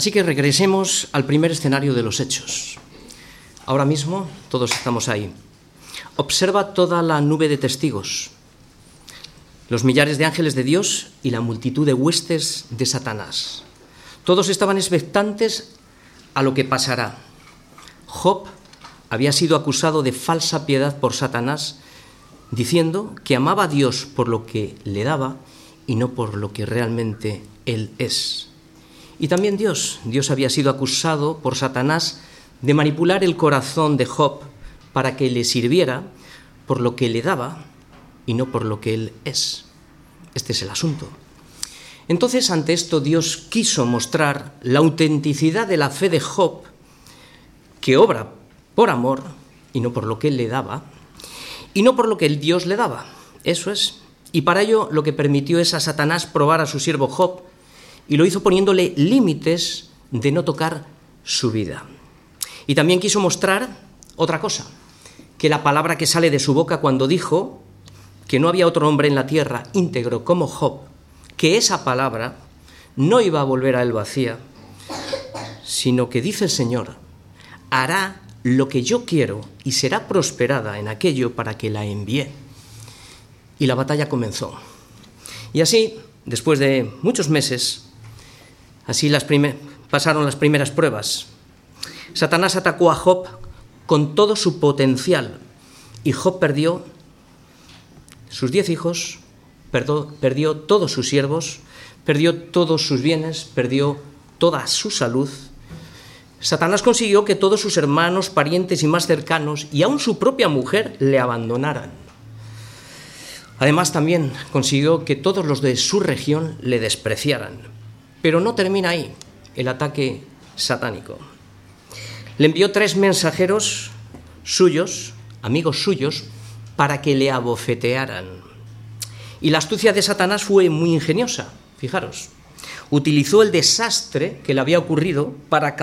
Así que regresemos al primer escenario de los hechos. Ahora mismo todos estamos ahí. Observa toda la nube de testigos, los millares de ángeles de Dios y la multitud de huestes de Satanás. Todos estaban expectantes a lo que pasará. Job había sido acusado de falsa piedad por Satanás, diciendo que amaba a Dios por lo que le daba y no por lo que realmente Él es. Y también Dios, Dios había sido acusado por Satanás de manipular el corazón de Job para que le sirviera por lo que le daba y no por lo que Él es. Este es el asunto. Entonces, ante esto, Dios quiso mostrar la autenticidad de la fe de Job, que obra por amor y no por lo que él le daba, y no por lo que el Dios le daba. Eso es. Y para ello lo que permitió es a Satanás probar a su siervo Job, y lo hizo poniéndole límites de no tocar su vida. Y también quiso mostrar otra cosa, que la palabra que sale de su boca cuando dijo que no había otro hombre en la tierra íntegro como Job, que esa palabra no iba a volver a él vacía, sino que dice el Señor, hará lo que yo quiero y será prosperada en aquello para que la envíe. Y la batalla comenzó. Y así, después de muchos meses, así pasaron las primeras pruebas. Satanás atacó a Job con todo su potencial y Job perdió sus diez hijos, perdió, perdió todos sus siervos, perdió todos sus bienes, perdió toda su salud Satanás consiguió que todos sus hermanos, parientes y más cercanos, y aún su propia mujer, le abandonaran. Además también consiguió que todos los de su región le despreciaran. Pero no termina ahí el ataque satánico. Le envió tres mensajeros suyos, amigos suyos, para que le abofetearan. Y la astucia de Satanás fue muy ingeniosa, fijaros utilizó el desastre que le había ocurrido para,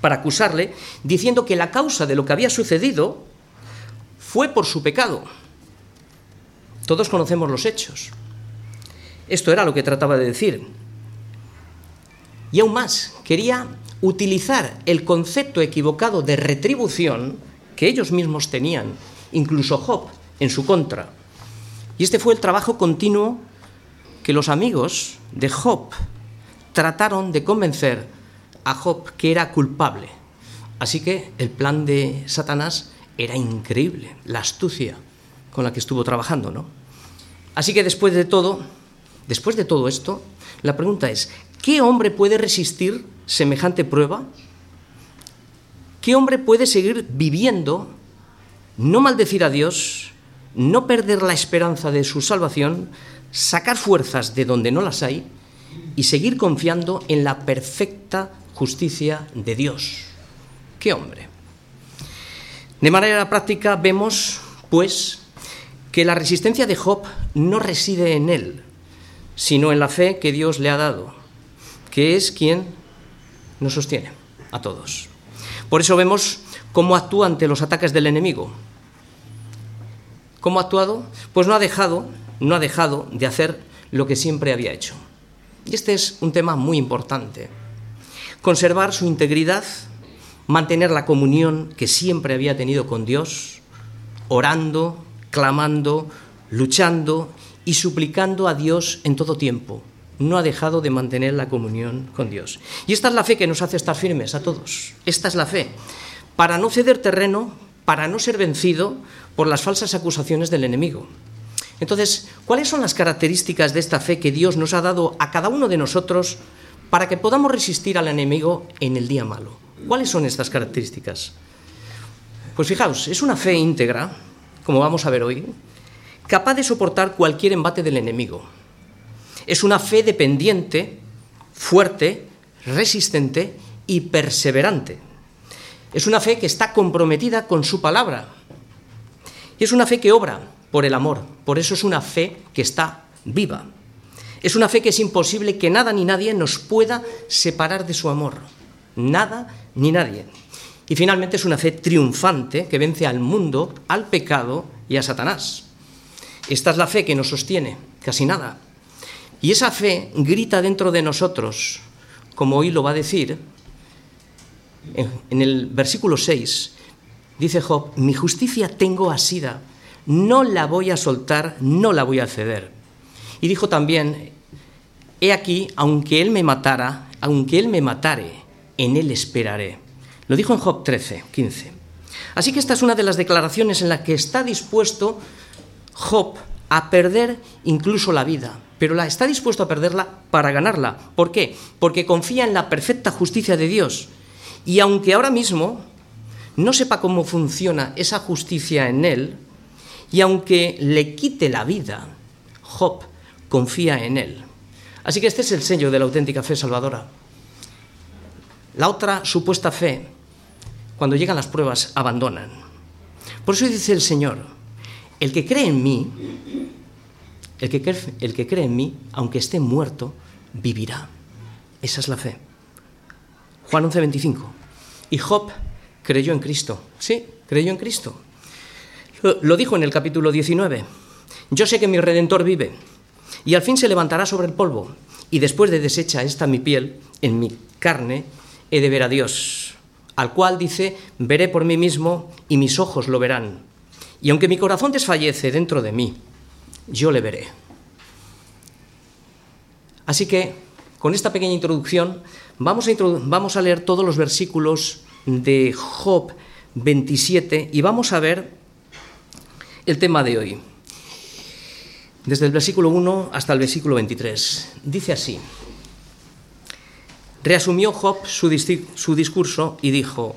para acusarle, diciendo que la causa de lo que había sucedido fue por su pecado. Todos conocemos los hechos. Esto era lo que trataba de decir. Y aún más, quería utilizar el concepto equivocado de retribución que ellos mismos tenían, incluso Job, en su contra. Y este fue el trabajo continuo que los amigos de Job trataron de convencer a Job que era culpable. Así que el plan de Satanás era increíble, la astucia con la que estuvo trabajando, ¿no? Así que después de todo, después de todo esto, la pregunta es, ¿qué hombre puede resistir semejante prueba? ¿Qué hombre puede seguir viviendo, no maldecir a Dios, no perder la esperanza de su salvación, sacar fuerzas de donde no las hay y seguir confiando en la perfecta justicia de Dios. ¡Qué hombre! De manera práctica vemos, pues, que la resistencia de Job no reside en él, sino en la fe que Dios le ha dado, que es quien nos sostiene a todos. Por eso vemos cómo actúa ante los ataques del enemigo. ¿Cómo ha actuado? Pues no ha dejado, no ha dejado de hacer lo que siempre había hecho. Y este es un tema muy importante. Conservar su integridad, mantener la comunión que siempre había tenido con Dios, orando, clamando, luchando y suplicando a Dios en todo tiempo. No ha dejado de mantener la comunión con Dios. Y esta es la fe que nos hace estar firmes a todos. Esta es la fe. Para no ceder terreno, para no ser vencido por las falsas acusaciones del enemigo. Entonces, ¿cuáles son las características de esta fe que Dios nos ha dado a cada uno de nosotros para que podamos resistir al enemigo en el día malo? ¿Cuáles son estas características? Pues fijaos, es una fe íntegra, como vamos a ver hoy, capaz de soportar cualquier embate del enemigo. Es una fe dependiente, fuerte, resistente y perseverante. Es una fe que está comprometida con su palabra. Y es una fe que obra, por el amor. Por eso es una fe que está viva. Es una fe que es imposible que nada ni nadie nos pueda separar de su amor. Nada ni nadie. Y finalmente es una fe triunfante que vence al mundo, al pecado y a Satanás. Esta es la fe que nos sostiene, casi nada. Y esa fe grita dentro de nosotros como hoy lo va a decir, en, el versículo 6, dice Job, mi justicia tengo asida, no la voy a soltar, no la voy a ceder. Y dijo también, he aquí, aunque él me matara, aunque él me matare, en él esperaré. Lo dijo en Job 13, 15. Así que esta es una de las declaraciones en la que está dispuesto Job a perder incluso la vida, pero la está dispuesto a perderla para ganarla. ¿Por qué? Porque confía en la perfecta justicia de Dios. Y aunque ahora mismo no sepa cómo funciona esa justicia en él, y aunque le quite la vida, Job confía en él. Así que este es el sello de la auténtica fe salvadora. La otra supuesta fe, cuando llegan las pruebas, abandonan. Por eso dice el Señor, el que cree en mí, el que cree, en mí, aunque esté muerto, vivirá. Esa es la fe. Juan 11:25. Y Job creyó en Cristo. Sí, creyó en Cristo. Lo dijo en el capítulo 19. Yo sé que mi redentor vive y al fin se levantará sobre el polvo. Y después de deshecha esta mi piel, en mi carne, he de ver a Dios, al cual dice, veré por mí mismo y mis ojos lo verán. Y aunque mi corazón desfallece dentro de mí, yo le veré. Así que, con esta pequeña introducción, vamos a, leer todos los versículos de Job 27 y vamos a ver el tema de hoy. Desde el versículo 1 hasta el versículo 23. Dice así. Reasumió Job su discurso y dijo,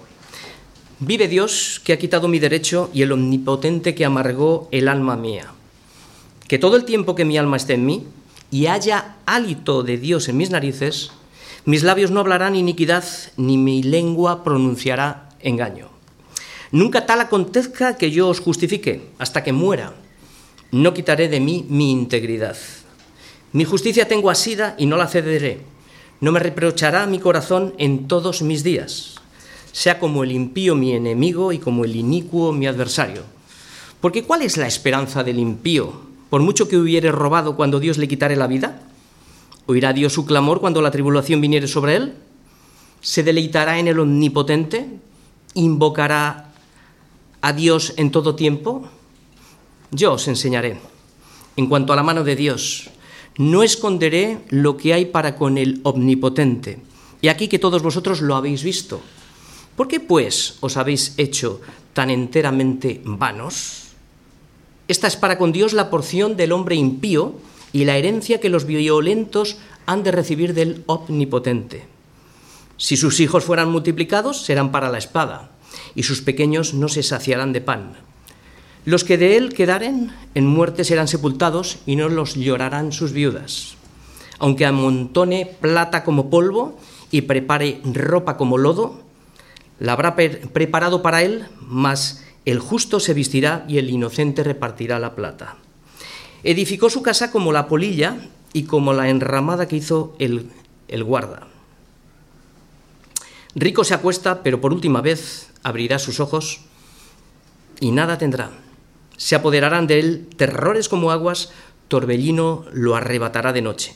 Vive Dios que ha quitado mi derecho y el omnipotente que amargó el alma mía. Que todo el tiempo que mi alma esté en mí y haya hálito de Dios en mis narices, mis labios no hablarán iniquidad, ni mi lengua pronunciará engaño. Nunca tal acontezca que yo os justifique hasta que muera. No quitaré de mí mi integridad. Mi justicia tengo asida y no la cederé. No me reprochará mi corazón en todos mis días sea como el impío mi enemigo y como el inicuo mi adversario. Porque ¿cuál es la esperanza del impío? Por mucho que hubiere robado cuando Dios le quitare la vida, ¿oirá Dios su clamor cuando la tribulación viniere sobre él? ¿Se deleitará en el omnipotente? ¿Invocará a Dios en todo tiempo? Yo os enseñaré. En cuanto a la mano de Dios, no esconderé lo que hay para con el omnipotente. Y aquí que todos vosotros lo habéis visto. ¿Por qué, pues, os habéis hecho tan enteramente vanos? Esta es para con Dios la porción del hombre impío y la herencia que los violentos han de recibir del omnipotente. Si sus hijos fueran multiplicados, serán para la espada, y sus pequeños no se saciarán de pan. Los que de él quedaren en muerte serán sepultados y no los llorarán sus viudas. Aunque amontone plata como polvo y prepare ropa como lodo, la habrá preparado para él, mas el justo se vestirá y el inocente repartirá la plata. Edificó su casa como la polilla y como la enramada que hizo el, el guarda. Rico se acuesta, pero por última vez abrirá sus ojos y nada tendrá. Se apoderarán de él terrores como aguas, torbellino lo arrebatará de noche.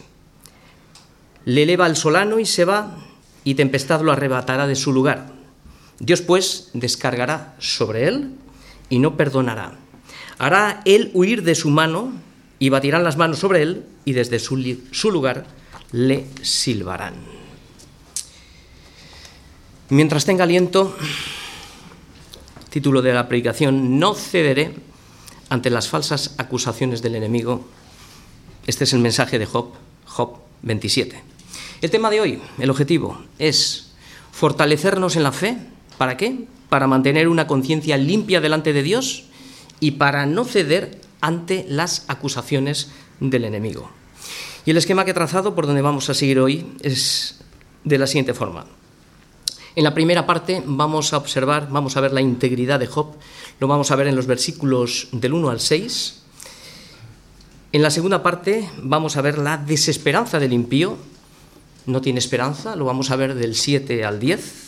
Le eleva el solano y se va, y tempestad lo arrebatará de su lugar. Dios pues descargará sobre él y no perdonará. Hará él huir de su mano y batirán las manos sobre él y desde su, lugar le silbarán. Mientras tenga aliento, título de la predicación, no cederé ante las falsas acusaciones del enemigo. Este es el mensaje de Job, Job 27. El tema de hoy, el objetivo, es fortalecernos en la fe ¿Para qué? Para mantener una conciencia limpia delante de Dios y para no ceder ante las acusaciones del enemigo. Y el esquema que he trazado por donde vamos a seguir hoy es de la siguiente forma. En la primera parte vamos a observar, vamos a ver la integridad de Job, lo vamos a ver en los versículos del 1 al 6. En la segunda parte vamos a ver la desesperanza del impío, no tiene esperanza, lo vamos a ver del 7 al 10.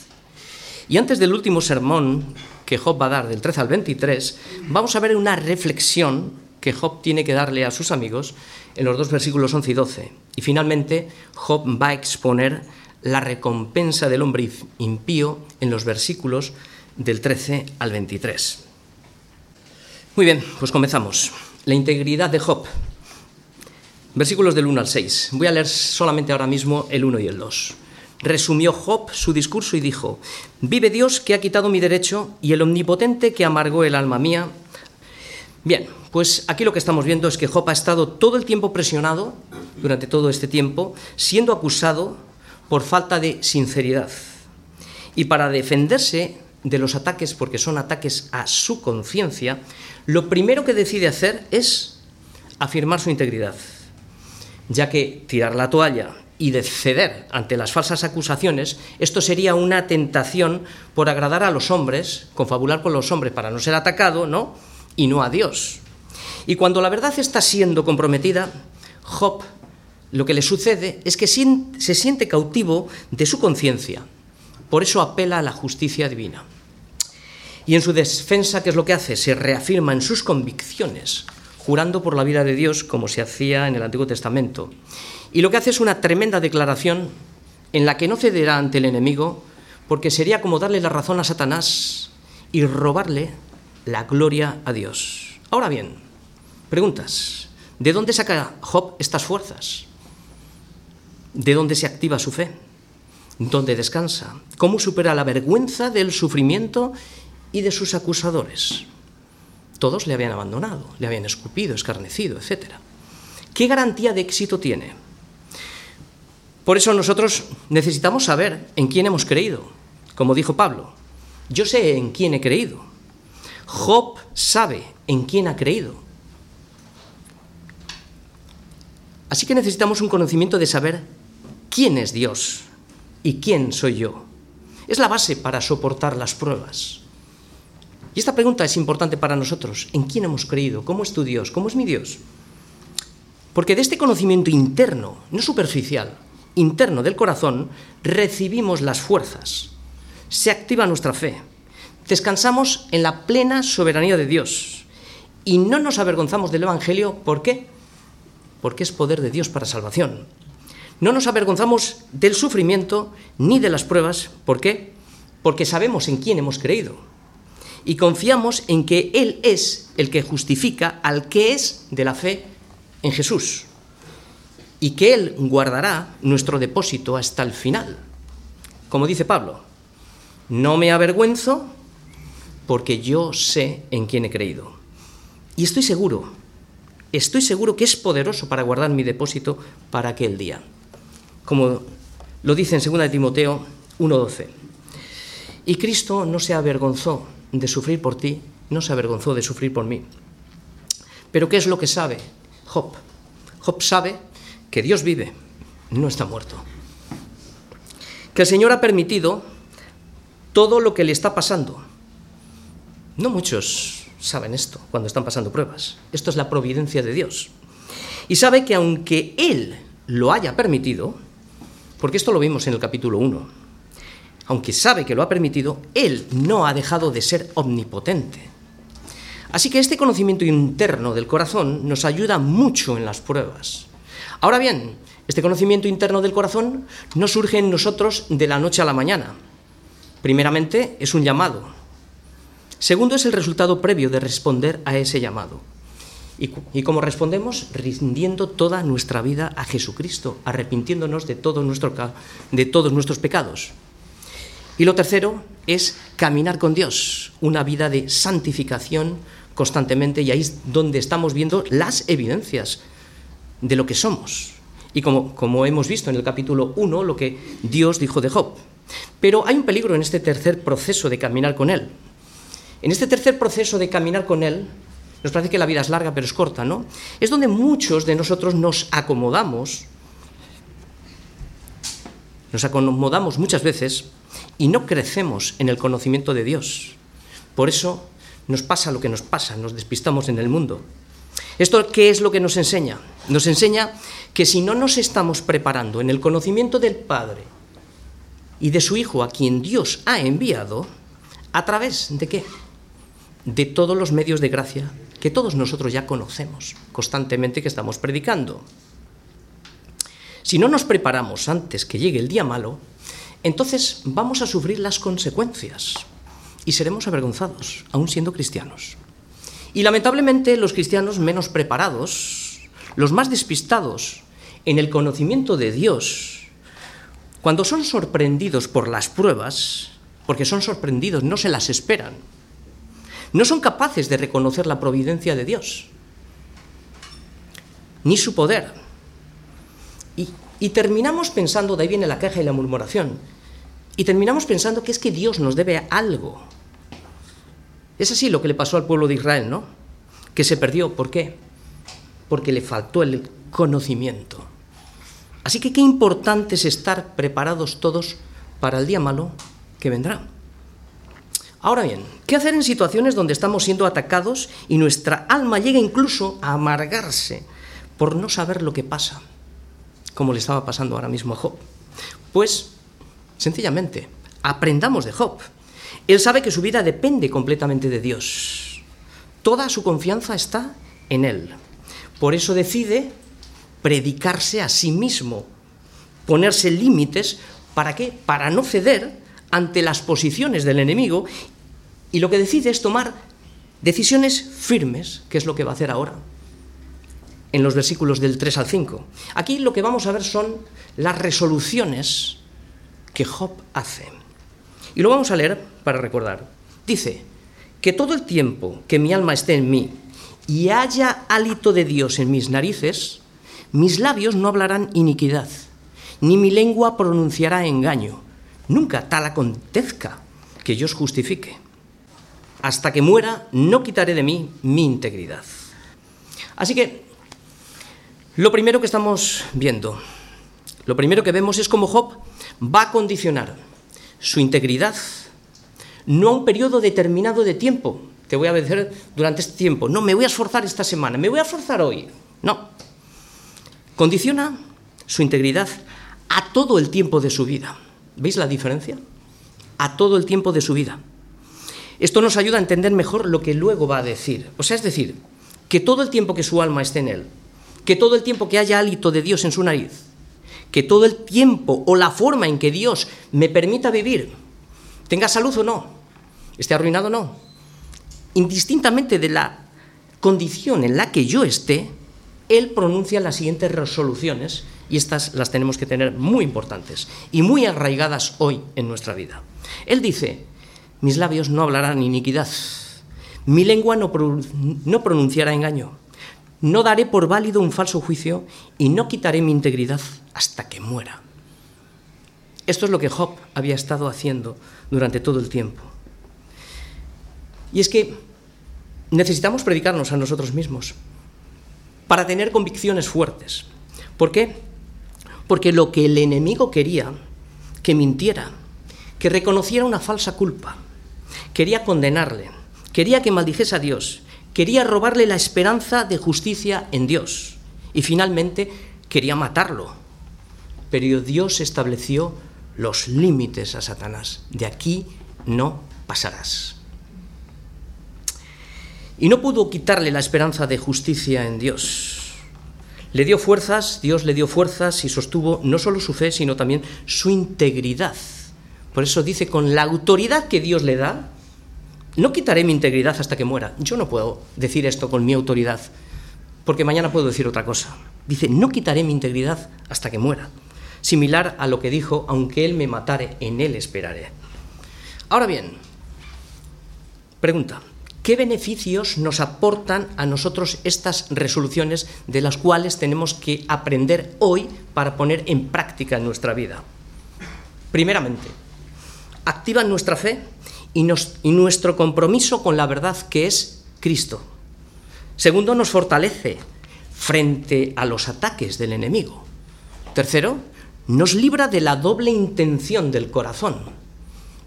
Y antes del último sermón que Job va a dar, del 13 al 23, vamos a ver una reflexión que Job tiene que darle a sus amigos en los dos versículos 11 y 12. Y finalmente Job va a exponer la recompensa del hombre impío en los versículos del 13 al 23. Muy bien, pues comenzamos. La integridad de Job. Versículos del 1 al 6. Voy a leer solamente ahora mismo el 1 y el 2. Resumió Job su discurso y dijo, Vive Dios que ha quitado mi derecho y el omnipotente que amargó el alma mía. Bien, pues aquí lo que estamos viendo es que Job ha estado todo el tiempo presionado, durante todo este tiempo, siendo acusado por falta de sinceridad. Y para defenderse de los ataques, porque son ataques a su conciencia, lo primero que decide hacer es afirmar su integridad, ya que tirar la toalla y de ceder ante las falsas acusaciones, esto sería una tentación por agradar a los hombres, confabular con los hombres para no ser atacado, ¿no? Y no a Dios. Y cuando la verdad está siendo comprometida, Job lo que le sucede es que se siente cautivo de su conciencia. Por eso apela a la justicia divina. Y en su defensa, ¿qué es lo que hace? Se reafirma en sus convicciones, jurando por la vida de Dios como se hacía en el Antiguo Testamento. Y lo que hace es una tremenda declaración en la que no cederá ante el enemigo, porque sería como darle la razón a Satanás y robarle la gloria a Dios. Ahora bien, preguntas, ¿de dónde saca Job estas fuerzas? ¿De dónde se activa su fe? ¿Dónde descansa? ¿Cómo supera la vergüenza del sufrimiento y de sus acusadores? Todos le habían abandonado, le habían escupido, escarnecido, etc. ¿Qué garantía de éxito tiene? Por eso nosotros necesitamos saber en quién hemos creído. Como dijo Pablo, yo sé en quién he creído. Job sabe en quién ha creído. Así que necesitamos un conocimiento de saber quién es Dios y quién soy yo. Es la base para soportar las pruebas. Y esta pregunta es importante para nosotros. ¿En quién hemos creído? ¿Cómo es tu Dios? ¿Cómo es mi Dios? Porque de este conocimiento interno, no superficial, interno del corazón, recibimos las fuerzas. Se activa nuestra fe. Descansamos en la plena soberanía de Dios. Y no nos avergonzamos del Evangelio. ¿Por qué? Porque es poder de Dios para salvación. No nos avergonzamos del sufrimiento ni de las pruebas. ¿Por qué? Porque sabemos en quién hemos creído. Y confiamos en que Él es el que justifica al que es de la fe en Jesús. Y que Él guardará nuestro depósito hasta el final. Como dice Pablo, no me avergüenzo porque yo sé en quién he creído. Y estoy seguro, estoy seguro que es poderoso para guardar mi depósito para aquel día como lo dice en 2 Timoteo 1.12. Y Cristo no se avergonzó de sufrir por ti, no se avergonzó de sufrir por mí. Pero ¿qué es lo que sabe Job? Job sabe que Dios vive, no está muerto. Que el Señor ha permitido todo lo que le está pasando. No muchos saben esto cuando están pasando pruebas. Esto es la providencia de Dios. Y sabe que aunque Él lo haya permitido, porque esto lo vimos en el capítulo 1. Aunque sabe que lo ha permitido, Él no ha dejado de ser omnipotente. Así que este conocimiento interno del corazón nos ayuda mucho en las pruebas. Ahora bien, este conocimiento interno del corazón no surge en nosotros de la noche a la mañana. Primeramente, es un llamado. Segundo, es el resultado previo de responder a ese llamado. ¿Y, cómo respondemos? Rindiendo toda nuestra vida a Jesucristo, arrepintiéndonos de, de todos nuestros pecados. Y lo tercero es caminar con Dios, una vida de santificación constantemente, y ahí es donde estamos viendo las evidencias de lo que somos. Y como, como hemos visto en el capítulo 1, lo que Dios dijo de Job. Pero hay un peligro en este tercer proceso de caminar con Él. En este tercer proceso de caminar con Él, nos parece que la vida es larga, pero es corta, ¿no? Es donde muchos de nosotros nos acomodamos, nos acomodamos muchas veces y no crecemos en el conocimiento de Dios. Por eso nos pasa lo que nos pasa, nos despistamos en el mundo. ¿Esto qué es lo que nos enseña? Nos enseña que si no nos estamos preparando en el conocimiento del Padre y de su Hijo a quien Dios ha enviado, ¿a través de qué? De todos los medios de gracia que todos nosotros ya conocemos constantemente que estamos predicando. Si no nos preparamos antes que llegue el día malo, entonces vamos a sufrir las consecuencias y seremos avergonzados, aún siendo cristianos. Y lamentablemente los cristianos menos preparados, los más despistados en el conocimiento de Dios, cuando son sorprendidos por las pruebas, porque son sorprendidos, no se las esperan, no son capaces de reconocer la providencia de Dios, ni su poder. Y, terminamos pensando, de ahí viene la queja y la murmuración, y terminamos pensando que es que Dios nos debe algo. Es así lo que le pasó al pueblo de Israel, ¿no? Que se perdió. ¿Por qué? Porque le faltó el conocimiento. Así que qué importante es estar preparados todos para el día malo que vendrá. Ahora bien, ¿qué hacer en situaciones donde estamos siendo atacados y nuestra alma llega incluso a amargarse por no saber lo que pasa, como le estaba pasando ahora mismo a Job? Pues, sencillamente, aprendamos de Job. Él sabe que su vida depende completamente de Dios. Toda su confianza está en Él. Por eso decide predicarse a sí mismo, ponerse límites, ¿para qué? Para no ceder ante las posiciones del enemigo y lo que decide es tomar decisiones firmes, que es lo que va a hacer ahora, en los versículos del 3 al 5. Aquí lo que vamos a ver son las resoluciones que Job hace. Y lo vamos a leer para recordar. Dice, que todo el tiempo que mi alma esté en mí y haya hálito de Dios en mis narices, mis labios no hablarán iniquidad, ni mi lengua pronunciará engaño Nunca tal acontezca que yo os justifique. Hasta que muera, no quitaré de mí mi integridad. Así que, lo primero que estamos viendo, lo primero que vemos es cómo Job va a condicionar su integridad no a un periodo determinado de tiempo. Te voy a obedecer durante este tiempo. No, me voy a esforzar esta semana, me voy a esforzar hoy. No. Condiciona su integridad a todo el tiempo de su vida. ¿Veis la diferencia? A todo el tiempo de su vida. Esto nos ayuda a entender mejor lo que luego va a decir. O sea, es decir, que todo el tiempo que su alma esté en él, que todo el tiempo que haya hálito de Dios en su nariz, que todo el tiempo o la forma en que Dios me permita vivir, tenga salud o no, esté arruinado o no, indistintamente de la condición en la que yo esté, Él pronuncia las siguientes resoluciones y estas las tenemos que tener muy importantes y muy arraigadas hoy en nuestra vida. Él dice, mis labios no hablarán iniquidad, mi lengua no, pronunciará engaño, no daré por válido un falso juicio y no quitaré mi integridad hasta que muera. Esto es lo que Job había estado haciendo durante todo el tiempo. Y es que necesitamos predicarnos a nosotros mismos para tener convicciones fuertes. ¿Por qué? Porque lo que el enemigo quería, que mintiera, que reconociera una falsa culpa, quería condenarle, quería que maldijese a Dios, quería robarle la esperanza de justicia en Dios y finalmente quería matarlo. Pero Dios estableció los límites a Satanás. De aquí no pasarás. Y no pudo quitarle la esperanza de justicia en Dios. Le dio fuerzas, Dios le dio fuerzas y sostuvo no solo su fe, sino también su integridad. Por eso dice, con la autoridad que Dios le da, no quitaré mi integridad hasta que muera. Yo no puedo decir esto con mi autoridad, porque mañana puedo decir otra cosa. Dice, no quitaré mi integridad hasta que muera. Similar a lo que dijo, aunque Él me matare, en Él esperaré. Ahora bien, pregunta, ¿Qué beneficios nos aportan a nosotros estas resoluciones de las cuales tenemos que aprender hoy para poner en práctica en nuestra vida? Primeramente, activan nuestra fe y, nuestro compromiso con la verdad que es Cristo. Segundo, nos fortalece frente a los ataques del enemigo. Tercero, nos libra de la doble intención del corazón,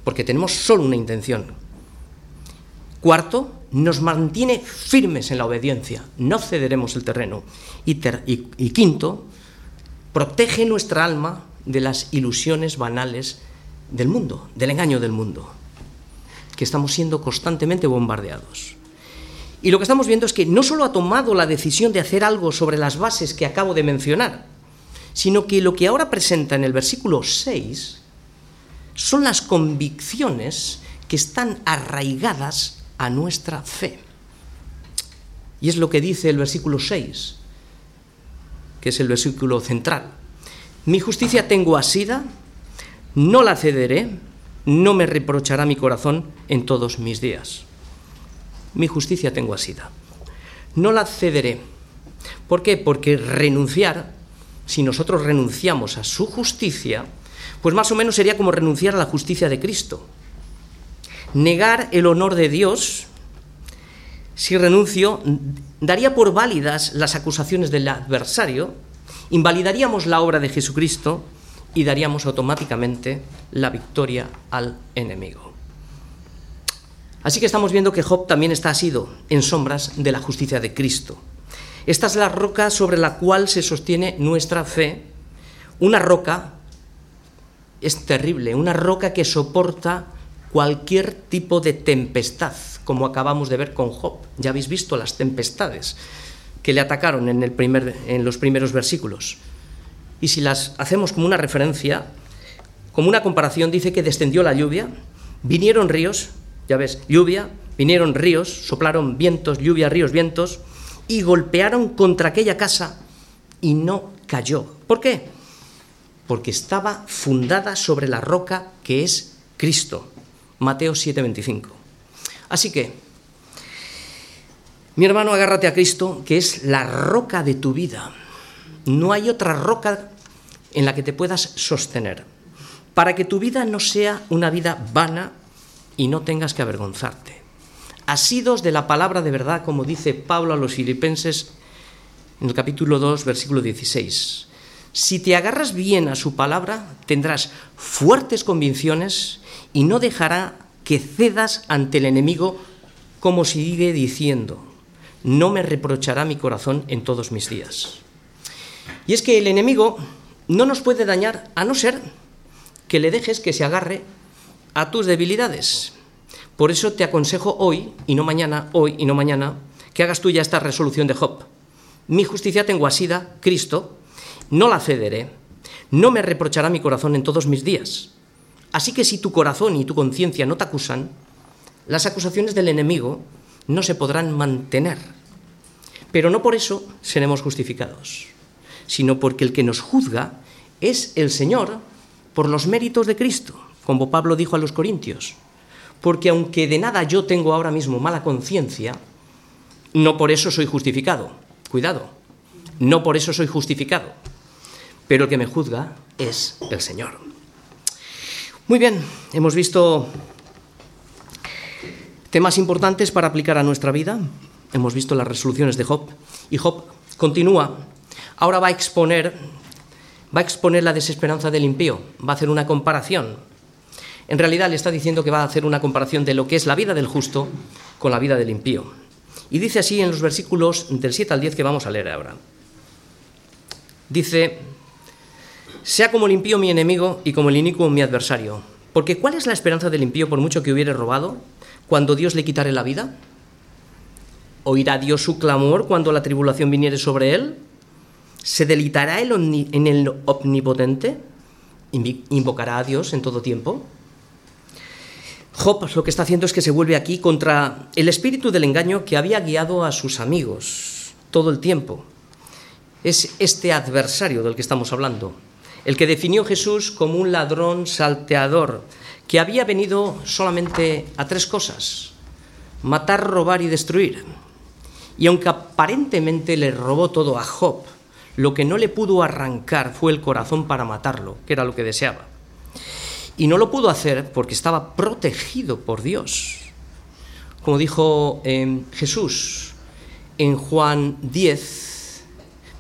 porque tenemos solo una intención, Cuarto, nos mantiene firmes en la obediencia, no cederemos el terreno. Y, quinto, protege nuestra alma de las ilusiones banales del mundo, del engaño del mundo, que estamos siendo constantemente bombardeados. Y lo que estamos viendo es que no solo ha tomado la decisión de hacer algo sobre las bases que acabo de mencionar, sino que lo que ahora presenta en el versículo 6 son las convicciones que están arraigadas a nuestra fe. Y es lo que dice el versículo 6, que es el versículo central. Mi justicia tengo asida, no la cederé, no me reprochará mi corazón en todos mis días. Mi justicia tengo asida. No la cederé. ¿Por qué? Porque renunciar, si nosotros renunciamos a su justicia, pues más o menos sería como renunciar a la justicia de Cristo. Negar el honor de Dios, si renuncio, daría por válidas las acusaciones del adversario, invalidaríamos la obra de Jesucristo y daríamos automáticamente la victoria al enemigo. Así que estamos viendo que Job también está asido en sombras de la justicia de Cristo. Esta es la roca sobre la cual se sostiene nuestra fe, una roca es terrible, una roca que soporta cualquier tipo de tempestad, como acabamos de ver con Job. Ya habéis visto las tempestades que le atacaron en, los primeros versículos. Y si las hacemos como una referencia, como una comparación, dice que descendió la lluvia, vinieron ríos, ya ves, lluvia, vinieron ríos, soplaron vientos, lluvia, ríos, vientos, y golpearon contra aquella casa y no cayó. ¿Por qué? Porque estaba fundada sobre la roca que es Cristo. Mateo 7:25. Así que, mi hermano, agárrate a Cristo, que es la roca de tu vida. No hay otra roca en la que te puedas sostener, para que tu vida no sea una vida vana y no tengas que avergonzarte asidos de la palabra de verdad, como dice Pablo a los filipenses en el capítulo 2, versículo 16. Si te agarras bien a su palabra, tendrás fuertes convicciones y no dejará que cedas ante el enemigo como sigue diciendo, no me reprochará mi corazón en todos mis días. Y es que el enemigo no nos puede dañar a no ser que le dejes que se agarre a tus debilidades. Por eso te aconsejo hoy, y no mañana, hoy y no mañana, que hagas tuya esta resolución de Job. Mi justicia tengo asida, Cristo, no la cederé, no me reprochará mi corazón en todos mis días. Así que si tu corazón y tu conciencia no te acusan, las acusaciones del enemigo no se podrán mantener. Pero no por eso seremos justificados, sino porque el que nos juzga es el Señor por los méritos de Cristo, como Pablo dijo a los Corintios porque aunque de nada yo tengo ahora mismo mala conciencia, no por eso soy justificado. Cuidado, no por eso soy justificado. Pero el que me juzga es el Señor. Muy bien, hemos visto temas importantes para aplicar a nuestra vida. Hemos visto las resoluciones de Job. Y Job continúa. Ahora va a exponer, va a exponer la desesperanza del impío. Va a hacer una comparación en realidad le está diciendo que va a hacer una comparación de lo que es la vida del justo con la vida del impío. Y dice así en los versículos del 7 al 10 que vamos a leer ahora. Dice, sea como el impío mi enemigo y como el inicuo mi adversario. Porque ¿cuál es la esperanza del impío por mucho que hubiere robado cuando Dios le quitare la vida? ¿Oirá Dios su clamor cuando la tribulación viniere sobre él? ¿Se delitará en el omnipotente? ¿Invocará a Dios en todo tiempo? Job lo que está haciendo es que se vuelve aquí contra el espíritu del engaño que había guiado a sus amigos todo el tiempo. Es este adversario del que estamos hablando, el que definió Jesús como un ladrón salteador, que había venido solamente a tres cosas, matar, robar y destruir. Y aunque aparentemente le robó todo a Job, lo que no le pudo arrancar fue el corazón para matarlo, que era lo que deseaba. Y no lo pudo hacer porque estaba protegido por Dios. Como dijo em, Jesús en Juan 10,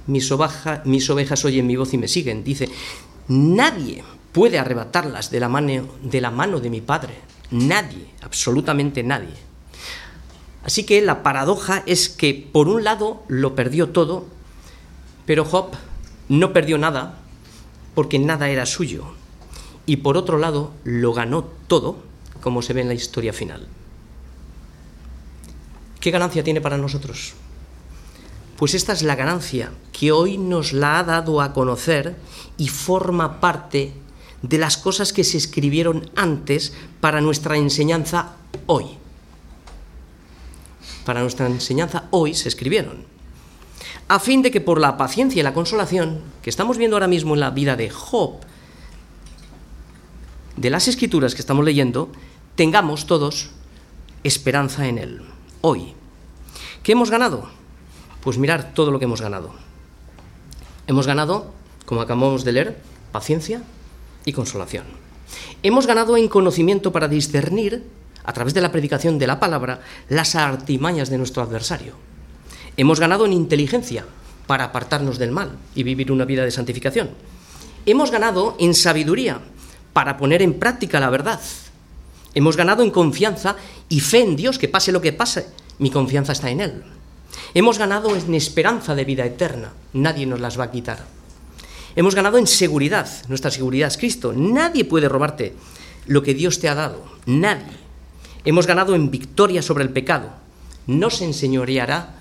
mis, ovejas oyen mi voz y me siguen. Dice, nadie puede arrebatarlas de la, mano, de la mano de mi Padre. Nadie, absolutamente nadie. Así que la paradoja es que por un lado lo perdió todo, pero Job no perdió nada porque nada era suyo y por otro lado lo ganó todo, como se ve en la historia final. ¿Qué ganancia tiene para nosotros? Pues esta es la ganancia que hoy nos la ha dado a conocer y forma parte de las cosas que se escribieron antes para nuestra enseñanza hoy. Para nuestra enseñanza hoy se escribieron. A fin de que por la paciencia y la consolación que estamos viendo ahora mismo en la vida de Job, de las escrituras que estamos leyendo, tengamos todos esperanza en Él, hoy. ¿Qué hemos ganado? Pues mirar todo lo que hemos ganado. Hemos ganado, como acabamos de leer, paciencia y consolación. Hemos ganado en conocimiento para discernir, a través de la predicación de la palabra, las artimañas de nuestro adversario. Hemos ganado en inteligencia para apartarnos del mal y vivir una vida de santificación. Hemos ganado en sabiduría para poner en práctica la verdad. Hemos ganado en confianza y fe en Dios, que pase lo que pase, mi confianza está en Él. Hemos ganado en esperanza de vida eterna, nadie nos las va a quitar. Hemos ganado en seguridad, nuestra seguridad es Cristo, nadie puede robarte lo que Dios te ha dado, nadie. Hemos ganado en victoria sobre el pecado, no se enseñoreará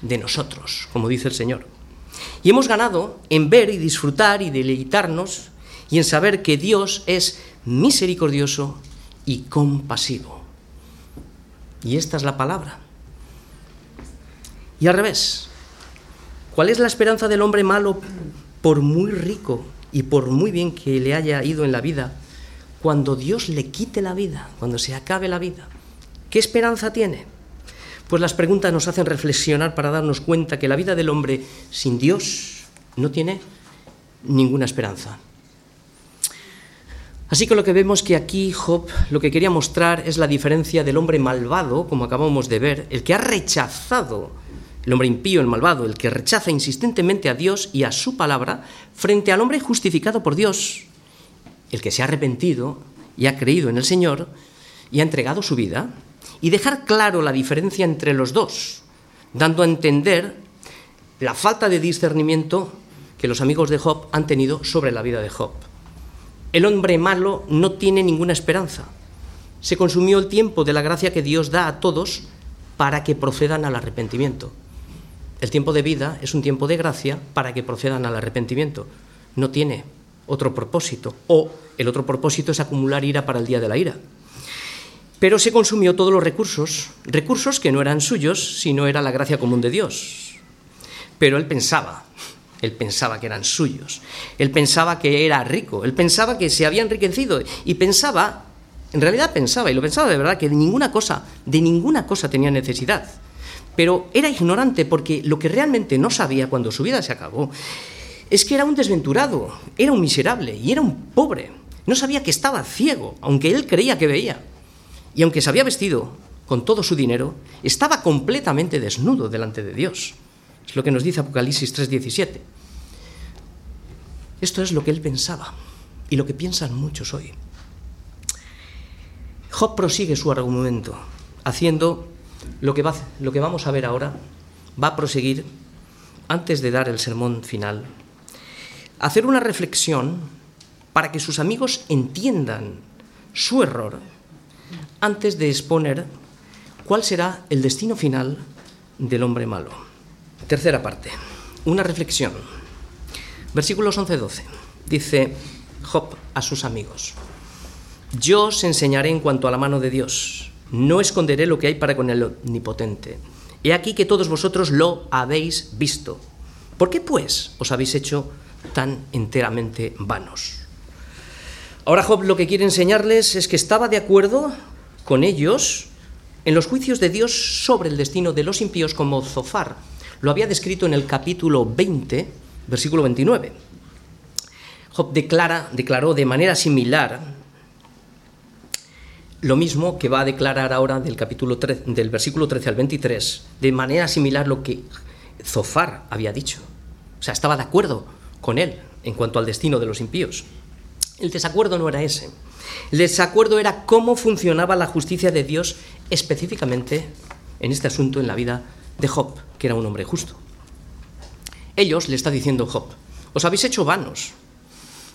de nosotros, como dice el Señor. Y hemos ganado en ver y disfrutar y deleitarnos y en saber que Dios es misericordioso y compasivo. Y esta es la palabra. Y al revés, ¿cuál es la esperanza del hombre malo por muy rico y por muy bien que le haya ido en la vida, cuando Dios le quite la vida, cuando se acabe la vida? ¿Qué esperanza tiene? Pues las preguntas nos hacen reflexionar para darnos cuenta que la vida del hombre sin Dios no tiene ninguna esperanza. Así que lo que vemos que aquí Job lo que quería mostrar es la diferencia del hombre malvado, como acabamos de ver, el que ha rechazado, el hombre impío, el malvado, el que rechaza insistentemente a Dios y a su palabra, frente al hombre justificado por Dios, el que se ha arrepentido y ha creído en el Señor y ha entregado su vida, y dejar claro la diferencia entre los dos, dando a entender la falta de discernimiento que los amigos de Job han tenido sobre la vida de Job. El hombre malo no tiene ninguna esperanza. Se consumió el tiempo de la gracia que Dios da a todos para que procedan al arrepentimiento. El tiempo de vida es un tiempo de gracia para que procedan al arrepentimiento. No tiene otro propósito. O el otro propósito es acumular ira para el día de la ira. Pero se consumió todos los recursos, recursos que no eran suyos, sino era la gracia común de Dios. Pero él pensaba, él pensaba que eran suyos. Él pensaba que era rico. Él pensaba que se había enriquecido. Y pensaba, en realidad pensaba, y lo pensaba de verdad, que de ninguna cosa, de ninguna cosa tenía necesidad. Pero era ignorante porque lo que realmente no sabía cuando su vida se acabó es que era un desventurado, era un miserable y era un pobre. No sabía que estaba ciego, aunque él creía que veía. Y aunque se había vestido con todo su dinero, estaba completamente desnudo delante de Dios. Es lo que nos dice Apocalipsis 3:17. Esto es lo que él pensaba y lo que piensan muchos hoy. Job prosigue su argumento haciendo lo que, va, lo que vamos a ver ahora, va a proseguir, antes de dar el sermón final, hacer una reflexión para que sus amigos entiendan su error antes de exponer cuál será el destino final del hombre malo. Tercera parte, una reflexión. Versículos 11-12. Dice Job a sus amigos, yo os enseñaré en cuanto a la mano de Dios, no esconderé lo que hay para con el omnipotente. He aquí que todos vosotros lo habéis visto. ¿Por qué pues os habéis hecho tan enteramente vanos? Ahora Job lo que quiere enseñarles es que estaba de acuerdo con ellos en los juicios de Dios sobre el destino de los impíos como Zofar. Lo había descrito en el capítulo 20 versículo 29. Job declara, declaró de manera similar lo mismo que va a declarar ahora del, capítulo del versículo 13 al 23, de manera similar lo que Zofar había dicho. O sea, estaba de acuerdo con él en cuanto al destino de los impíos. El desacuerdo no era ese. El desacuerdo era cómo funcionaba la justicia de Dios específicamente en este asunto en la vida de Job, que era un hombre justo. Ellos, le está diciendo Job, os habéis hecho vanos.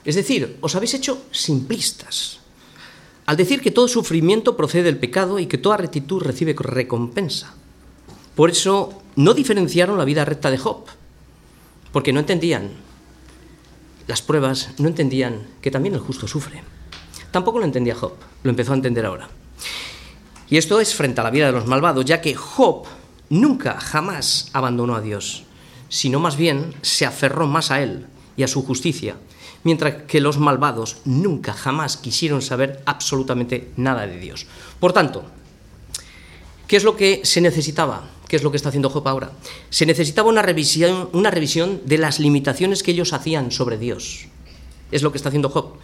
Es decir, os habéis hecho simplistas. Al decir que todo sufrimiento procede del pecado y que toda rectitud recibe recompensa. Por eso no diferenciaron la vida recta de Job, porque no entendían las pruebas, no entendían que también el justo sufre. Tampoco lo entendía Job, lo empezó a entender ahora. Y esto es frente a la vida de los malvados, ya que Job nunca, jamás abandonó a Dios, sino más bien se aferró más a Él y a su justicia, mientras que los malvados nunca, jamás quisieron saber absolutamente nada de Dios. Por tanto, ¿qué es lo que se necesitaba? ¿Qué es lo que está haciendo Job ahora? Se necesitaba una revisión, una revisión de las limitaciones que ellos hacían sobre Dios. Es lo que está haciendo Job.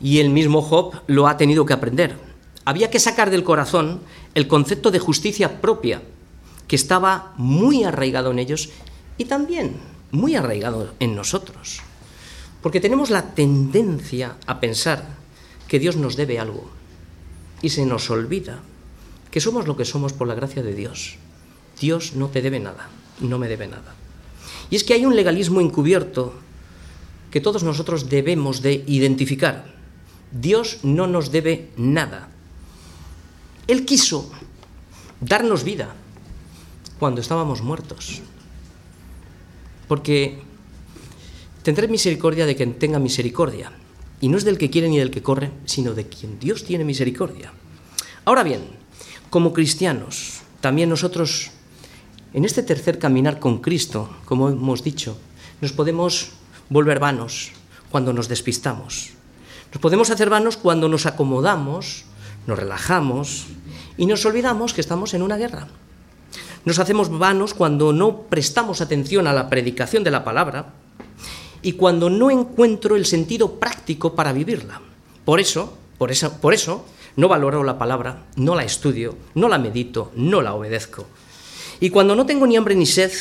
Y el mismo Job lo ha tenido que aprender. Había que sacar del corazón el concepto de justicia propia, que estaba muy arraigado en ellos y también muy arraigado en nosotros. Porque tenemos la tendencia a pensar que Dios nos debe algo y se nos olvida que somos lo que somos por la gracia de Dios. Dios no te debe nada, no me debe nada. Y es que hay un legalismo encubierto que todos nosotros debemos de identificar. Dios no nos debe nada. Él quiso darnos vida cuando estábamos muertos. Porque tendré misericordia de quien tenga misericordia. Y no es del que quiere ni del que corre, sino de quien Dios tiene misericordia. Ahora bien, como cristianos, también nosotros en este tercer caminar con Cristo, como hemos dicho, nos podemos volver vanos cuando nos despistamos. Nos podemos hacer vanos cuando nos acomodamos, nos relajamos y nos olvidamos que estamos en una guerra. Nos hacemos vanos cuando no prestamos atención a la predicación de la palabra y cuando no encuentro el sentido práctico para vivirla. Por eso, por eso, por eso no valoro la palabra, no la estudio, no la medito, no la obedezco. Y cuando no tengo ni hambre ni sed,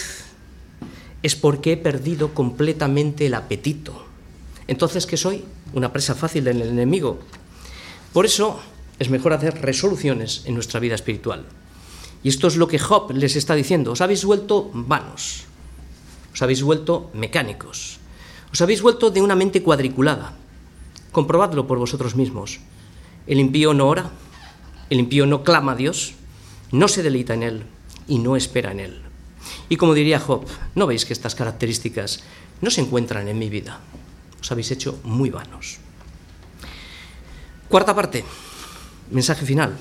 es porque he perdido completamente el apetito. Entonces, ¿qué soy? Una presa fácil del enemigo. Por eso es mejor hacer resoluciones en nuestra vida espiritual. Y esto es lo que Job les está diciendo. Os habéis vuelto vanos, os habéis vuelto mecánicos, os habéis vuelto de una mente cuadriculada. Comprobadlo por vosotros mismos. El impío no ora, el impío no clama a Dios, no se deleita en Él, y no espera en Él. Y como diría Job, ¿no veis que estas características no se encuentran en mi vida? Os habéis hecho muy vanos. Cuarta parte, mensaje final.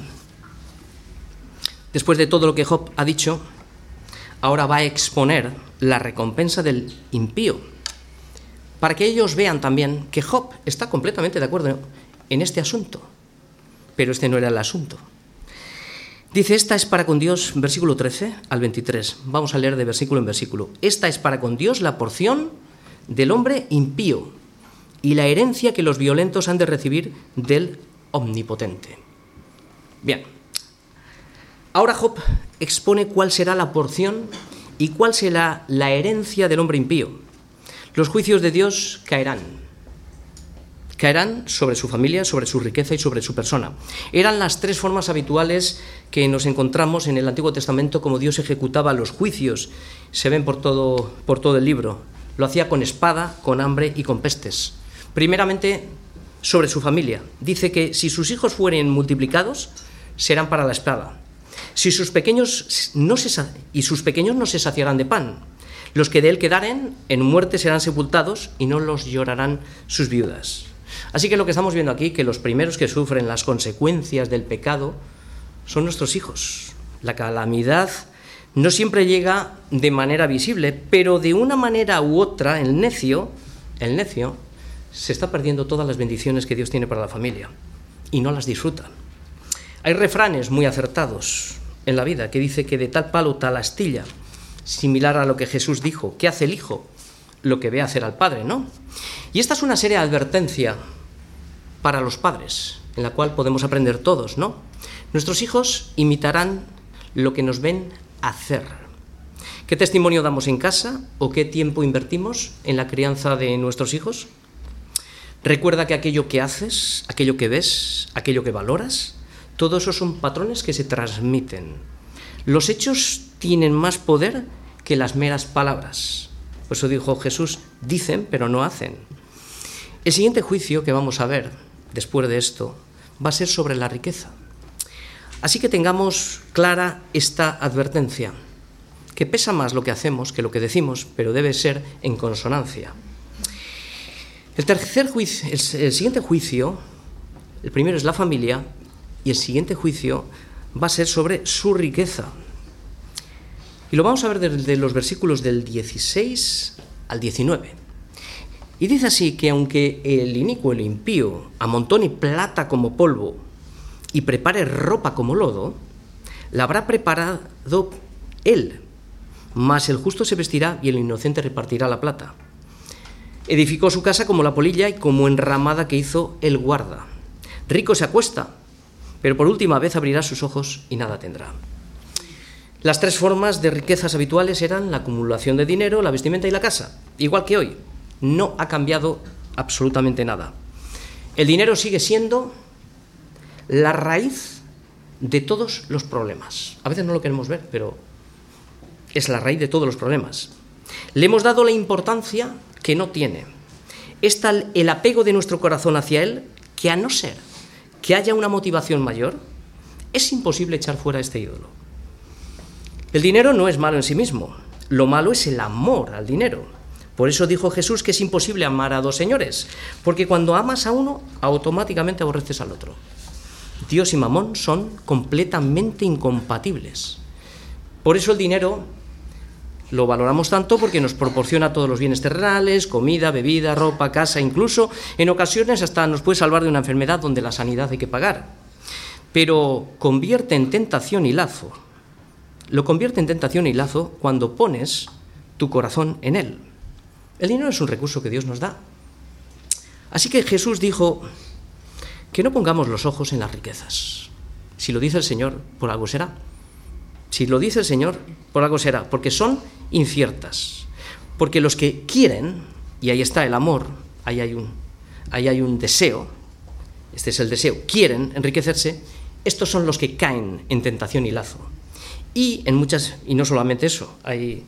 Después de todo lo que Job ha dicho, ahora va a exponer la recompensa del impío, para que ellos vean también que Job está completamente de acuerdo en este asunto. Pero este no era el asunto. Dice, esta es para con Dios, versículo 13 al 23. Vamos a leer de versículo en versículo. Esta es para con Dios la porción del hombre impío y la herencia que los violentos han de recibir del omnipotente. Bien. Ahora Job expone cuál será la porción y cuál será la herencia del hombre impío. Los juicios de Dios caerán caerán sobre su familia, sobre su riqueza y sobre su persona. Eran las tres formas habituales que nos encontramos en el Antiguo Testamento como Dios ejecutaba los juicios. Se ven por todo, por todo el libro. Lo hacía con espada, con hambre y con pestes. Primeramente, sobre su familia. Dice que si sus hijos fueren multiplicados, serán para la espada. Si sus pequeños no se, y sus pequeños no se saciarán de pan. Los que de él quedaren en muerte serán sepultados y no los llorarán sus viudas. Así que lo que estamos viendo aquí, que los primeros que sufren las consecuencias del pecado son nuestros hijos. La calamidad no siempre llega de manera visible, pero de una manera u otra, el necio, el necio, se está perdiendo todas las bendiciones que Dios tiene para la familia y no las disfruta. Hay refranes muy acertados en la vida que dice que de tal palo tal astilla, similar a lo que Jesús dijo, ¿qué hace el hijo? Lo que ve hacer al padre, ¿no? Y esta es una seria advertencia para los padres, en la cual podemos aprender todos, ¿no? Nuestros hijos imitarán lo que nos ven hacer. ¿Qué testimonio damos en casa o qué tiempo invertimos en la crianza de nuestros hijos? Recuerda que aquello que haces, aquello que ves, aquello que valoras, todos esos son patrones que se transmiten. Los hechos tienen más poder que las meras palabras. Por eso dijo Jesús, dicen pero no hacen. El siguiente juicio que vamos a ver después de esto va a ser sobre la riqueza. Así que tengamos clara esta advertencia, que pesa más lo que hacemos que lo que decimos, pero debe ser en consonancia. El, tercer juicio, el, siguiente juicio, el primero es la familia y el siguiente juicio va a ser sobre su riqueza. Y lo vamos a ver desde los versículos del 16 al 19. Y dice así que aunque el inicuo, el impío, amontone plata como polvo y prepare ropa como lodo, la habrá preparado él, mas el justo se vestirá y el inocente repartirá la plata. Edificó su casa como la polilla y como enramada que hizo el guarda. Rico se acuesta, pero por última vez abrirá sus ojos y nada tendrá. Las tres formas de riquezas habituales eran la acumulación de dinero, la vestimenta y la casa, igual que hoy. No ha cambiado absolutamente nada. El dinero sigue siendo la raíz de todos los problemas. A veces no lo queremos ver, pero es la raíz de todos los problemas. Le hemos dado la importancia que no tiene. Es tal el apego de nuestro corazón hacia él que a no ser que haya una motivación mayor, es imposible echar fuera este ídolo. El dinero no es malo en sí mismo, lo malo es el amor al dinero. Por eso dijo Jesús que es imposible amar a dos señores, porque cuando amas a uno, automáticamente aborreces al otro. Dios y Mamón son completamente incompatibles. Por eso el dinero lo valoramos tanto porque nos proporciona todos los bienes terrenales, comida, bebida, ropa, casa, incluso en ocasiones hasta nos puede salvar de una enfermedad donde la sanidad hay que pagar. Pero convierte en tentación y lazo. Lo convierte en tentación y lazo cuando pones tu corazón en él. El dinero es un recurso que Dios nos da. Así que Jesús dijo que no pongamos los ojos en las riquezas. Si lo dice el Señor, por algo será. Si lo dice el Señor, por algo será, porque son inciertas. Porque los que quieren, y ahí está el amor, ahí hay un, ahí hay un deseo, este es el deseo, quieren enriquecerse, estos son los que caen en tentación y lazo. Y en muchas, y no solamente eso, hay,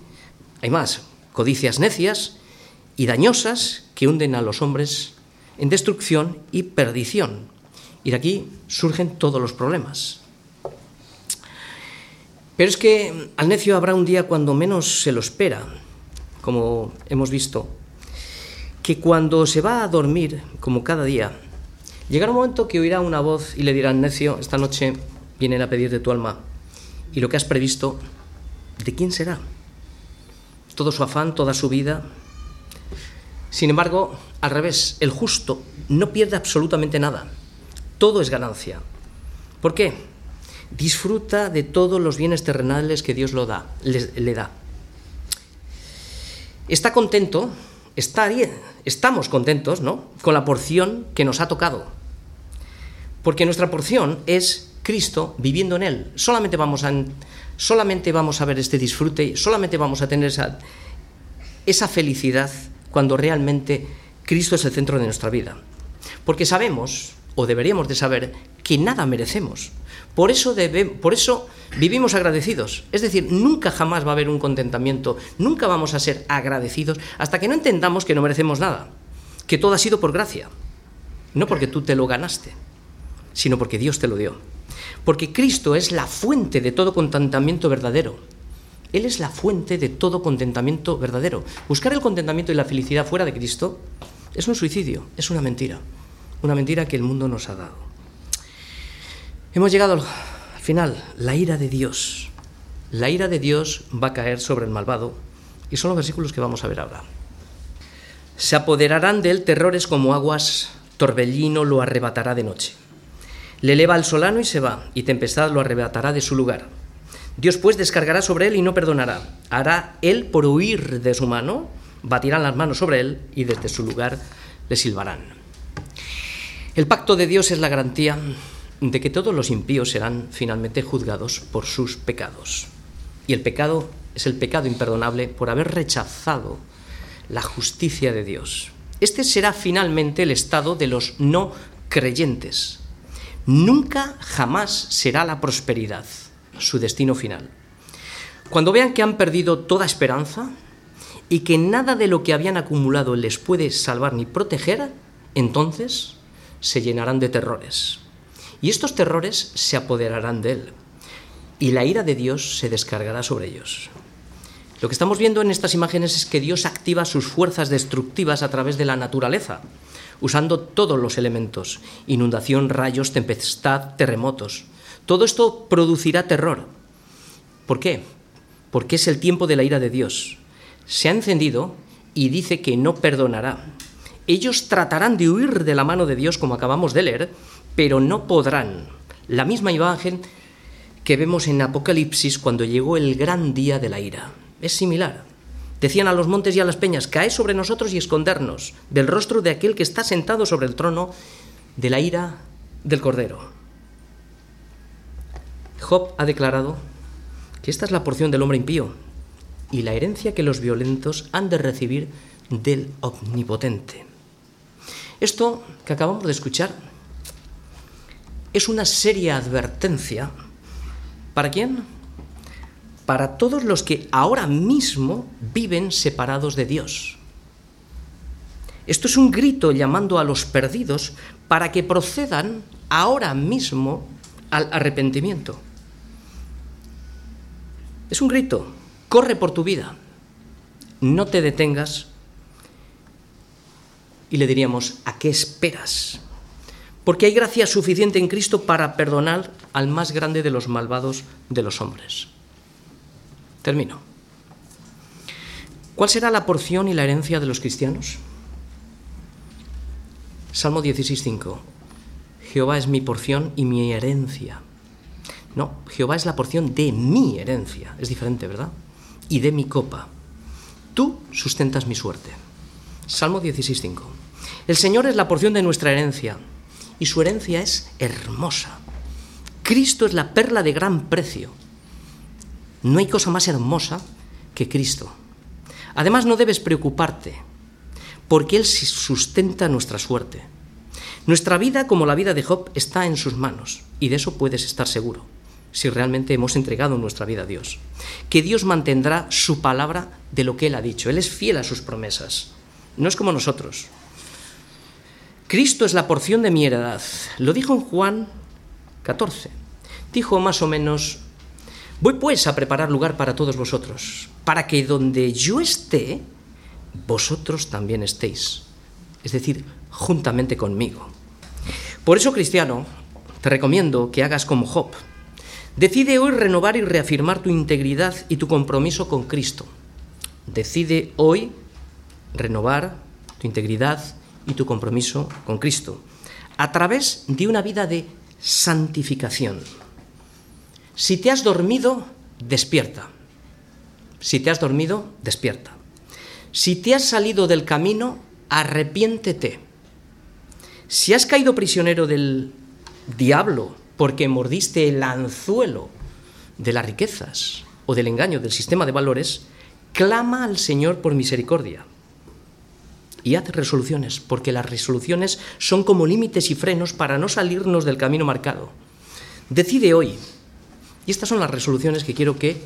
más, codicias necias y dañosas que hunden a los hombres en destrucción y perdición. Y de aquí surgen todos los problemas. Pero es que al necio habrá un día cuando menos se lo espera, como hemos visto, que cuando se va a dormir, como cada día, llegará un momento que oirá una voz y le dirán, necio, esta noche vienen a pedir de tu alma, y lo que has previsto, ¿de quién será? Todo su afán, toda su vida. Sin embargo, al revés, el justo no pierde absolutamente nada, todo es ganancia. ¿Por qué? disfruta de todos los bienes terrenales que Dios lo da, le, da. Está contento, está bien, estamos contentos, ¿no? Con la porción que nos ha tocado. Porque nuestra porción es Cristo viviendo en Él. Solamente vamos a, solamente vamos a ver este disfrute, solamente vamos a tener esa, esa felicidad cuando realmente Cristo es el centro de nuestra vida. Porque sabemos, o deberíamos de saber, que nada merecemos. Por eso, por eso vivimos agradecidos. Es decir, nunca jamás va a haber un contentamiento, nunca vamos a ser agradecidos hasta que no entendamos que no merecemos nada, que todo ha sido por gracia, no porque tú te lo ganaste, sino porque Dios te lo dio. Porque Cristo es la fuente de todo contentamiento verdadero. Él es la fuente de todo contentamiento verdadero. Buscar el contentamiento y la felicidad fuera de Cristo es un suicidio, es una mentira. Una mentira que el mundo nos ha dado. Hemos llegado al final, la ira de Dios. La ira de Dios va a caer sobre el malvado y son los versículos que vamos a ver ahora. Se apoderarán de él terrores como aguas, torbellino lo arrebatará de noche. Le eleva al solano y se va, y tempestad lo arrebatará de su lugar. Dios pues descargará sobre él y no perdonará. Hará él por huir de su mano, batirán las manos sobre él y desde su lugar le silbarán. El pacto de Dios es la garantía de que todos los impíos serán finalmente juzgados por sus pecados. Y el pecado es el pecado imperdonable por haber rechazado la justicia de Dios. Este será finalmente el estado de los no creyentes. Nunca jamás será la prosperidad su destino final. Cuando vean que han perdido toda esperanza y que nada de lo que habían acumulado les puede salvar ni proteger, entonces se llenarán de terrores y estos terrores se apoderarán de él, y la ira de Dios se descargará sobre ellos. Lo que estamos viendo en estas imágenes es que Dios activa sus fuerzas destructivas a través de la naturaleza, usando todos los elementos, inundación, rayos, tempestad, terremotos. Todo esto producirá terror. ¿Por qué? Porque es el tiempo de la ira de Dios. Se ha encendido y dice que no perdonará. Ellos tratarán de huir de la mano de Dios, como acabamos de leer, pero no podrán. La misma imagen que vemos en Apocalipsis cuando llegó el gran día de la ira. Es similar. Decían a los montes y a las peñas, cae sobre nosotros y escondernos del rostro de aquel que está sentado sobre el trono de la ira del Cordero. Job ha declarado que esta es la porción del hombre impío y la herencia que los violentos han de recibir del Omnipotente. Esto que acabamos de escuchar es una seria advertencia. ¿Para quién? Para todos los que ahora mismo viven separados de Dios. Esto es un grito llamando a los perdidos para que procedan ahora mismo al arrepentimiento. Es un grito, corre por tu vida, no te detengas y le diríamos, ¿a qué esperas? porque hay gracia suficiente en Cristo para perdonar al más grande de los malvados de los hombres. Termino. ¿Cuál será la porción y la herencia de los cristianos? Salmo 16.5. Jehová es mi porción y mi herencia. No, Jehová es la porción de mi herencia. Es diferente, ¿verdad? Y de mi copa. Tú sustentas mi suerte. Salmo 16.5. El Señor es la porción de nuestra herencia y su herencia es hermosa. Cristo es la perla de gran precio. No hay cosa más hermosa que Cristo. Además, no debes preocuparte, porque Él sustenta nuestra suerte. Nuestra vida, como la vida de Job, está en sus manos, y de eso puedes estar seguro, si realmente hemos entregado nuestra vida a Dios. Que Dios mantendrá su palabra de lo que Él ha dicho. Él es fiel a sus promesas. No es como nosotros. Cristo es la porción de mi heredad. Lo dijo en Juan 14. Dijo más o menos, voy pues a preparar lugar para todos vosotros, para que donde yo esté, vosotros también estéis. Es decir, juntamente conmigo. Por eso, cristiano, te recomiendo que hagas como Job. Decide hoy renovar y reafirmar tu integridad y tu compromiso con Cristo. Decide hoy renovar tu integridad y tu compromiso con Cristo, a través de una vida de santificación. Si te has dormido, despierta. Si te has dormido, despierta. Si te has salido del camino, arrepiéntete. Si has caído prisionero del diablo porque mordiste el anzuelo de las riquezas o del engaño del sistema de valores, clama al Señor por misericordia y haz resoluciones, porque las resoluciones son como límites y frenos para no salirnos del camino marcado. Decide hoy. Y estas son las resoluciones que quiero que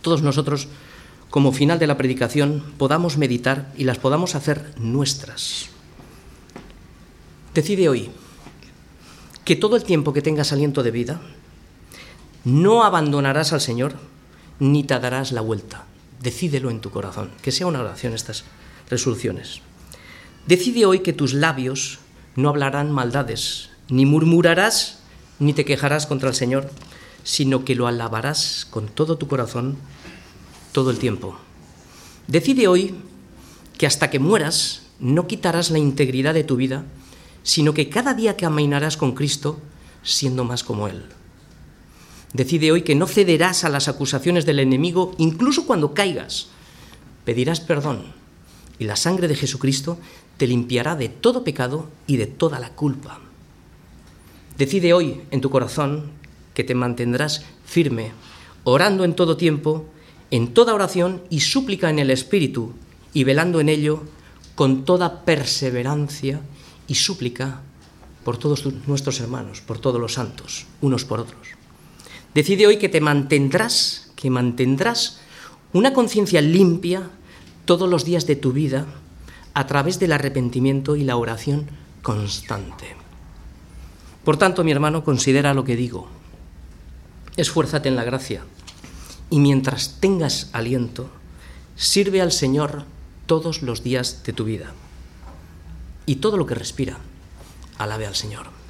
todos nosotros, como final de la predicación, podamos meditar y las podamos hacer nuestras. Decide hoy que todo el tiempo que tengas aliento de vida, no abandonarás al Señor ni te darás la vuelta. Decídelo en tu corazón, que sea una oración estas resoluciones. Decide hoy que tus labios no hablarán maldades, ni murmurarás, ni te quejarás contra el Señor, sino que lo alabarás con todo tu corazón todo el tiempo. Decide hoy que hasta que mueras no quitarás la integridad de tu vida, sino que cada día que amainarás con Cristo, siendo más como Él. Decide hoy que no cederás a las acusaciones del enemigo, incluso cuando caigas. Pedirás perdón y la sangre de Jesucristo te limpiará de todo pecado y de toda la culpa. Decide hoy en tu corazón que te mantendrás firme, orando en todo tiempo, en toda oración y súplica en el Espíritu, y velando en ello con toda perseverancia y súplica por todos nuestros hermanos, por todos los santos, unos por otros. Decide hoy que te mantendrás, que mantendrás una conciencia limpia, todos los días de tu vida a través del arrepentimiento y la oración constante. Por tanto, mi hermano, considera lo que digo. Esfuérzate en la gracia y mientras tengas aliento, sirve al Señor todos los días de tu vida. Y todo lo que respira, alabe al Señor.